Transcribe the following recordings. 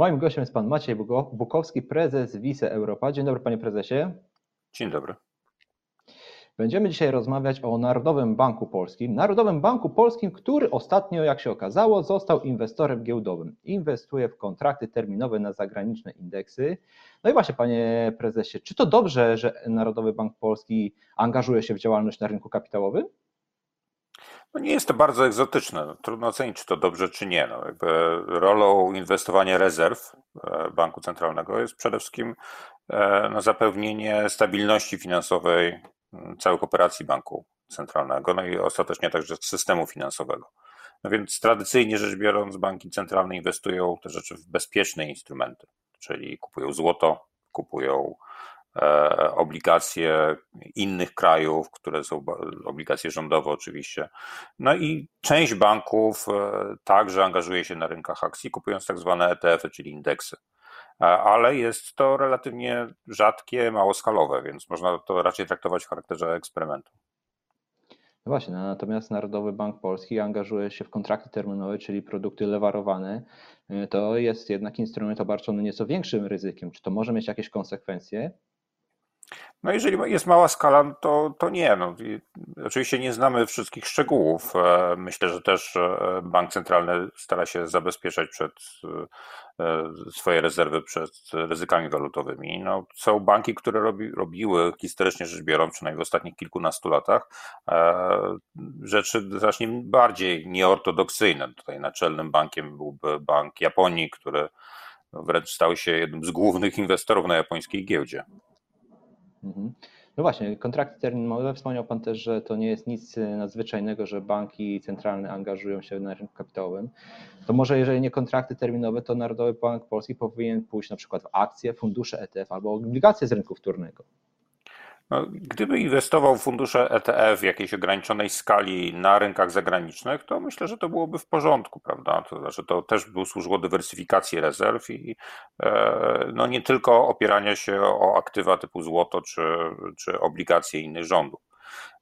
Moim gościem jest pan Maciej Bukowski, prezes Wice Europa. Dzień dobry panie prezesie. Dzień dobry. Będziemy dzisiaj rozmawiać o Narodowym Banku Polskim. Narodowym Banku Polskim, który ostatnio, jak się okazało, został inwestorem giełdowym. Inwestuje w kontrakty terminowe na zagraniczne indeksy. No i właśnie, panie prezesie, czy to dobrze, że Narodowy Bank Polski angażuje się w działalność na rynku kapitałowym? No nie jest to bardzo egzotyczne. No, trudno ocenić, czy to dobrze, czy nie. No, jakby rolą inwestowania rezerw e, Banku Centralnego jest przede wszystkim e, no, zapewnienie stabilności finansowej całych operacji Banku Centralnego, no i ostatecznie także systemu finansowego. No więc tradycyjnie rzecz biorąc, banki centralne inwestują te rzeczy w bezpieczne instrumenty, czyli kupują złoto, kupują obligacje innych krajów, które są obligacje rządowe oczywiście. No i część banków e, także angażuje się na rynkach akcji, kupując tak zwane ETF-y, czyli indeksy. E, ale jest to relatywnie rzadkie, małoskalowe, więc można to raczej traktować w charakterze eksperymentu. No właśnie, no natomiast Narodowy Bank Polski angażuje się w kontrakty terminowe, czyli produkty lewarowane. To jest jednak instrument obarczony nieco większym ryzykiem. Czy to może mieć jakieś konsekwencje? No jeżeli jest mała skala, no to, to nie. No, oczywiście nie znamy wszystkich szczegółów. E, myślę, że też e, bank centralny stara się zabezpieczać przed e, swoje rezerwy przed ryzykami walutowymi. No, są banki, które robi, robiły historycznie rzecz biorąc, przynajmniej w ostatnich kilkunastu latach, rzeczy znacznie bardziej nieortodoksyjne. Tutaj naczelnym bankiem byłby Bank Japonii, który wręcz stał się jednym z głównych inwestorów na japońskiej giełdzie. Mhm. No właśnie, kontrakty terminowe. Wspomniał Pan też, że to nie jest nic nadzwyczajnego, że banki centralne angażują się na rynku kapitałowym. To może jeżeli nie kontrakty terminowe, to Narodowy Bank Polski powinien pójść na przykład w akcje, fundusze ETF albo obligacje z rynku wtórnego. No, gdyby inwestował fundusze ETF w jakiejś ograniczonej skali na rynkach zagranicznych, to myślę, że to byłoby w porządku, prawda? To znaczy, to też by służyło dywersyfikacji rezerw i e, no, nie tylko opierania się o aktywa typu złoto czy, czy obligacje innych rządów.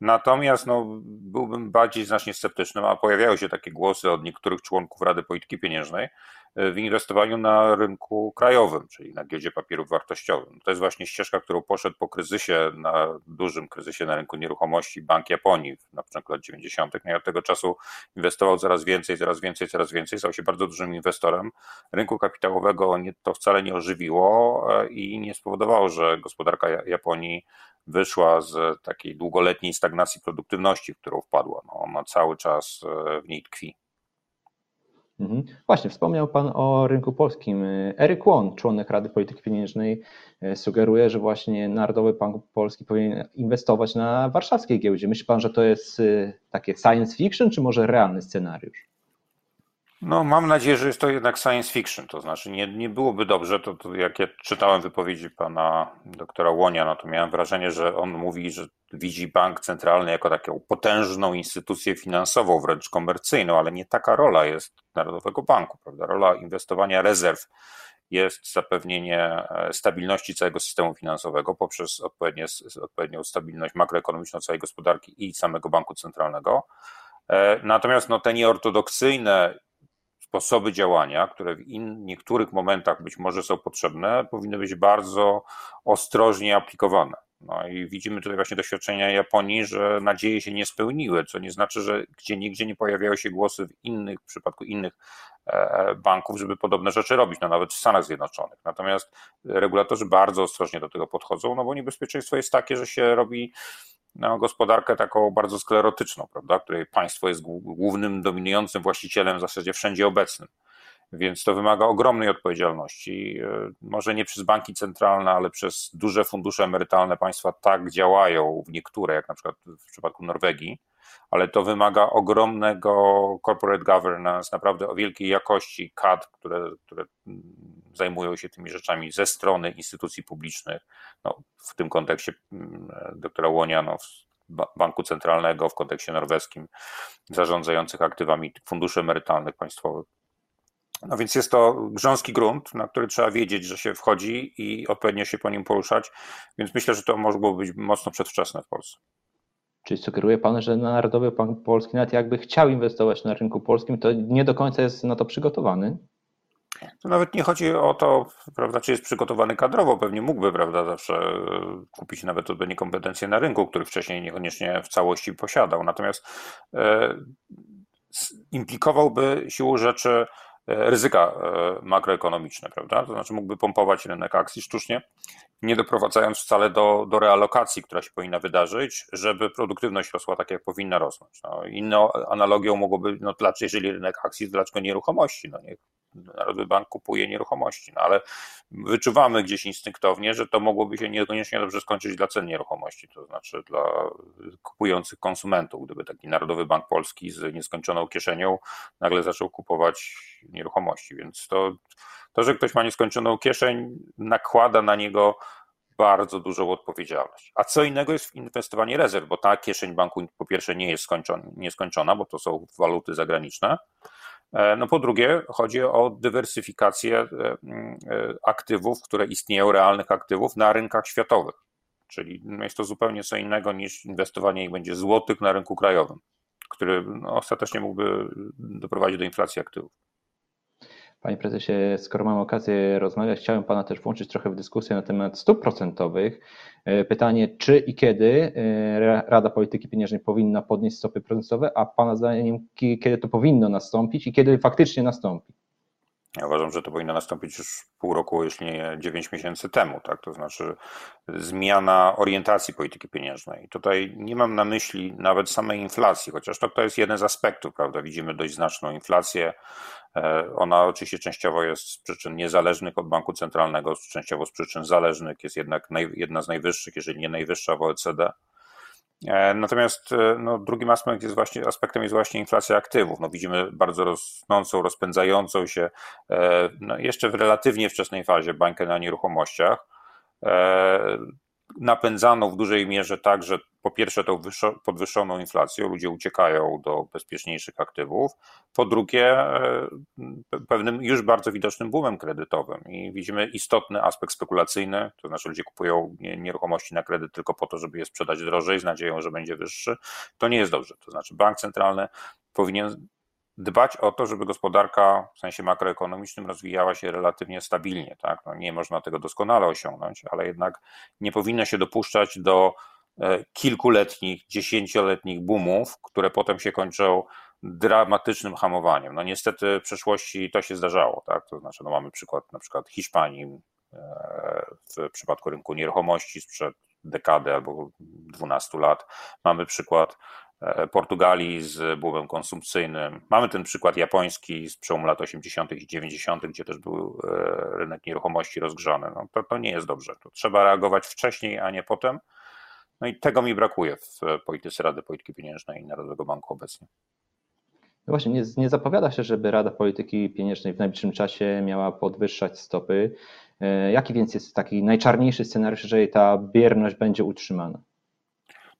Natomiast no, byłbym bardziej znacznie sceptyczny, a pojawiały się takie głosy od niektórych członków Rady Polityki Pieniężnej, w inwestowaniu na rynku krajowym, czyli na giełdzie papierów wartościowych. To jest właśnie ścieżka, którą poszedł po kryzysie, na dużym kryzysie na rynku nieruchomości Bank Japonii na początku lat 90. No i od tego czasu inwestował coraz więcej, coraz więcej, coraz więcej, stał się bardzo dużym inwestorem. Rynku kapitałowego to wcale nie ożywiło e, i nie spowodowało, że gospodarka Japonii wyszła z takiej długoletniej stagnacji produktywności, w którą wpadła. No, ona cały czas e, w niej tkwi. Mhm. Właśnie, wspomniał Pan o rynku polskim. Eryk Łon, członek Rady Polityki Pieniężnej, e, sugeruje, że właśnie Narodowy Bank Polski powinien inwestować na warszawskiej giełdzie. Myśli Pan, że to jest e, takie science fiction, czy może realny scenariusz? No, mam nadzieję, że jest to jednak science fiction, to znaczy nie, nie byłoby dobrze, to, to jak ja czytałem wypowiedzi pana doktora Łonia, no to miałem wrażenie, że on mówi, że widzi bank centralny jako taką potężną instytucję finansową, wręcz komercyjną, ale nie taka rola jest Narodowego Banku, prawda? Rola inwestowania rezerw jest zapewnienie e, stabilności całego systemu finansowego poprzez odpowiednie, odpowiednią stabilność makroekonomiczną całej gospodarki i samego banku centralnego. E, natomiast no, te nieortodoksyjne sposoby działania, które w in, niektórych momentach być może są potrzebne, powinny być bardzo ostrożnie aplikowane. No i widzimy tutaj właśnie doświadczenia Japonii, że nadzieje się nie spełniły, co nie znaczy, że gdzie nigdzie nie pojawiały się głosy w innych, w przypadku innych e, banków, żeby podobne rzeczy robić, no nawet w Stanach Zjednoczonych. Natomiast regulatorzy bardzo ostrożnie do tego podchodzą, no bo niebezpieczeństwo jest takie, że się robi no, gospodarkę taką bardzo sklerotyczną, prawda, której państwo jest głównym, dominującym właścicielem w zasadzie wszędzie obecnym. Więc to wymaga ogromnej odpowiedzialności. E, może nie przez banki centralne, ale przez duże fundusze emerytalne państwa tak działają w niektóre, jak na przykład w przypadku Norwegii, ale to wymaga ogromnego corporate governance, naprawdę o wielkiej jakości kad, które, które zajmują się tymi rzeczami ze strony instytucji publicznych. No, w tym kontekście mm, doktora Łonia, no, Banku Centralnego, w kontekście norweskim, zarządzających aktywami funduszy emerytalnych państwowych. No więc jest to grząski grunt, na który trzeba wiedzieć, że się wchodzi i odpowiednio się po nim poruszać, więc myślę, że to mogło być mocno przedwczesne w Polsce. Czyli sugeruje Pan, że Narodowy Bank Polski nawet jakby chciał inwestować na rynku polskim, to nie do końca jest na to przygotowany? To nawet nie chodzi o to, prawda, czy jest przygotowany kadrowo, pewnie mógłby, prawda, zawsze kupić nawet odpowiednie kompetencje na rynku, których wcześniej niekoniecznie w całości posiadał. Natomiast e, implikowałby siłą rzeczy E, ryzyka e, makroekonomiczne, prawda? To znaczy mógłby pompować rynek akcji sztucznie, nie doprowadzając wcale do, do realokacji, która się powinna wydarzyć, żeby produktywność rosła tak, jak powinna rosnąć. No, inną analogią mogłoby, no dlaczego, jeżeli rynek akcji, dlaczego nieruchomości? No niech Narodowy Bank kupuje nieruchomości, no ale wyczuwamy gdzieś instynktownie, że to mogłoby się niekoniecznie dobrze skończyć dla cen nieruchomości, to znaczy dla kupujących konsumentów, gdyby taki Narodowy Bank Polski z nieskończoną kieszenią nagle zaczął kupować nieruchomości, więc to, to że ktoś ma nieskończoną kieszeń, nakłada na niego bardzo dużą odpowiedzialność. A co innego jest inwestowanie rezerw, bo ta kieszeń banku po pierwsze nie jest nieskończona, bo to są waluty zagraniczne, no po drugie, chodzi o dywersyfikację e, e, aktywów, które istnieją, realnych aktywów na rynkach światowych. Czyli jest to zupełnie co innego niż inwestowanie ich będzie złotych na rynku krajowym, który no, ostatecznie mógłby doprowadzić do inflacji aktywów. Panie prezesie, skoro mamy okazję rozmawiać, chciałem Pana też włączyć trochę w dyskusję na temat stóp procentowych. E, pytanie, czy i kiedy e, Rada Polityki Pieniężnej powinna podnieść stopy procentowe, a Pana zdaniem, kiedy to powinno nastąpić i kiedy faktycznie nastąpi? Ja uważam, że to powinno nastąpić już pół roku, jeśli nie 9 miesięcy temu, tak? To znaczy zmiana orientacji polityki pieniężnej. Tutaj nie mam na myśli nawet samej inflacji, chociaż to, to jest jeden z aspektów, prawda? Widzimy dość znaczną inflację. E, ona oczywiście częściowo jest z przyczyn niezależnych od banku centralnego, częściowo z przyczyn zależnych, jest jednak jedna z najwyższych, jeżeli nie najwyższa w OECD. E, natomiast e, no, drugim aspekt jest właśnie, aspektem jest właśnie inflacja aktywów. No, widzimy bardzo rosnącą, rozpędzającą się e, no, jeszcze w relatywnie wczesnej fazie bańkę na nieruchomościach napędzaną w dużej mierze tak, że po pierwsze tą podwyższoną inflacją ludzie uciekają do bezpieczniejszych aktywów, po drugie pewnym już bardzo widocznym boomem kredytowym i widzimy istotny aspekt spekulacyjny, to znaczy ludzie kupują nieruchomości na kredyt tylko po to, żeby je sprzedać drożej z nadzieją, że będzie wyższy. To nie jest dobrze, to znaczy bank centralny powinien dbać o to, żeby gospodarka w sensie makroekonomicznym rozwijała się relatywnie stabilnie. Tak? No nie można tego doskonale osiągnąć, ale jednak nie powinno się dopuszczać do e, kilkuletnich, dziesięcioletnich boomów, które potem się kończą dramatycznym hamowaniem. No niestety w przeszłości to się zdarzało, tak? To znaczy, no mamy przykład na przykład Hiszpanii e, w przypadku rynku nieruchomości sprzed dekady albo 12 lat. Mamy przykład E, Portugalii z boomem konsumpcyjnym. Mamy ten przykład japoński z przełomu lat 80. i 90., gdzie też był e, rynek nieruchomości rozgrzany. No, to, to nie jest dobrze. To trzeba reagować wcześniej, a nie potem. No i tego mi brakuje w polityce Rady Polityki Pieniężnej i Narodowego Banku obecnie. No właśnie, nie, nie zapowiada się, żeby Rada Polityki Pieniężnej w najbliższym czasie miała podwyższać stopy. E, jaki więc jest taki najczarniejszy scenariusz, jeżeli ta bierność będzie utrzymana?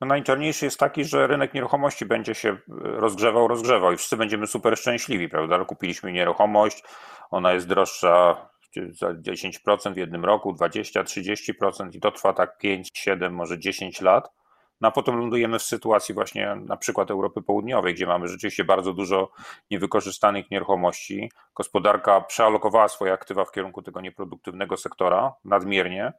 No najczarniejszy jest taki, że rynek nieruchomości będzie się e, rozgrzewał, rozgrzewał i wszyscy będziemy super szczęśliwi, prawda? Kupiliśmy nieruchomość, ona jest droższa za 10% w jednym roku, 20, 30% i to trwa tak 5, 7, może 10 lat. No a potem lądujemy w sytuacji właśnie na przykład Europy Południowej, gdzie mamy rzeczywiście bardzo dużo niewykorzystanych nieruchomości. Gospodarka przealokowała swoje aktywa w kierunku tego nieproduktywnego sektora nadmiernie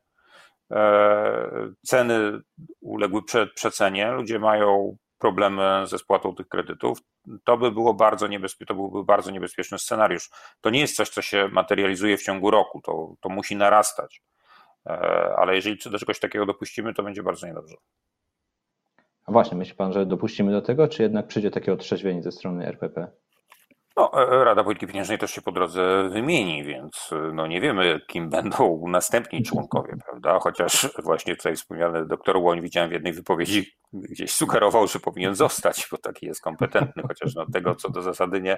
E, ceny uległy przecenie, ludzie mają problemy ze spłatą tych kredytów, to by było bardzo niebezpieczne, to byłby bardzo niebezpieczny scenariusz. To nie jest coś, co się materializuje w ciągu roku, to, to musi narastać. E, ale jeżeli do czegoś takiego dopuścimy, to będzie bardzo niedobrze. A właśnie, myśli Pan, że dopuścimy do tego, czy jednak przyjdzie takie otrzeźwienie ze strony RPP? No, e, Rada Polityki Pieniężnej też się po drodze wymieni, więc e, no nie wiemy, kim będą następni członkowie, prawda? Chociaż właśnie tutaj wspomniany doktor Łoń widziałem w jednej wypowiedzi, gdzieś sugerował, że powinien zostać, bo taki jest kompetentny, chociaż no, tego, co do zasady nie,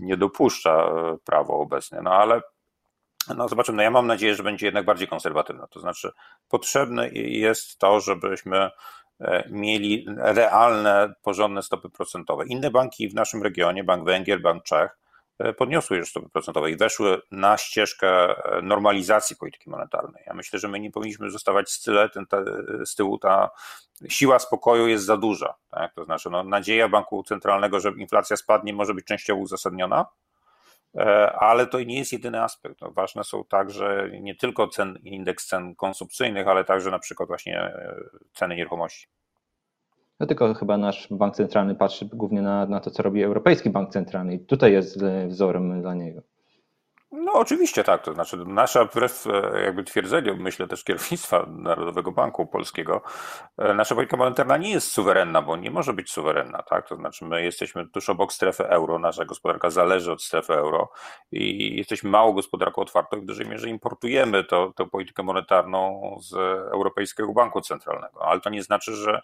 nie dopuszcza e, prawo obecne. No ale no zobaczymy, no ja mam nadzieję, że będzie jednak bardziej konserwatywna. To znaczy, potrzebne jest to, żebyśmy E, mieli realne, porządne stopy procentowe. Inne banki w naszym regionie, Bank Węgier, Bank Czech, e, podniosły już stopy procentowe i weszły na ścieżkę e, normalizacji polityki monetarnej. Ja myślę, że my nie powinniśmy zostawać z, tyle, ten, ta, z tyłu. Ta siła spokoju jest za duża. Tak? To znaczy, no, nadzieja banku centralnego, że inflacja spadnie, może być częściowo uzasadniona, E, ale to nie jest jedyny aspekt. No, ważne są także nie tylko cen, indeks cen konsumpcyjnych, ale także na przykład właśnie e, ceny nieruchomości. No tylko chyba nasz bank centralny patrzy głównie na, na to, co robi Europejski Bank Centralny i tutaj jest wzorem dla niego. No oczywiście tak, to znaczy nasza wbrew e, jakby twierdzeniu, myślę też kierownictwa Narodowego Banku Polskiego, e, nasza polityka monetarna nie jest suwerenna, bo nie może być suwerenna, tak? To znaczy my jesteśmy tuż obok strefy euro, nasza gospodarka zależy od strefy euro i jesteśmy małą gospodarką otwartą w dużej mierze importujemy to, tę politykę monetarną z Europejskiego Banku Centralnego, ale to nie znaczy, że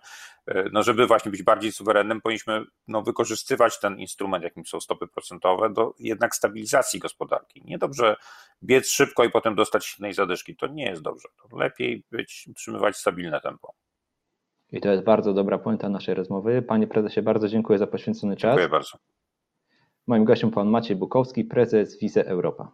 no żeby właśnie być bardziej suwerennym, powinniśmy no, wykorzystywać ten instrument, jakim są stopy procentowe, do jednak stabilizacji gospodarki. Nie dobrze biec szybko i potem dostać silnej zadyszki. To nie jest dobrze. To lepiej być, utrzymywać stabilne tempo. I to jest bardzo dobra puenta naszej rozmowy. Panie prezesie, bardzo dziękuję za poświęcony czas. Dziękuję bardzo. Moim gościem pan Maciej Bukowski, prezes Wize Europa.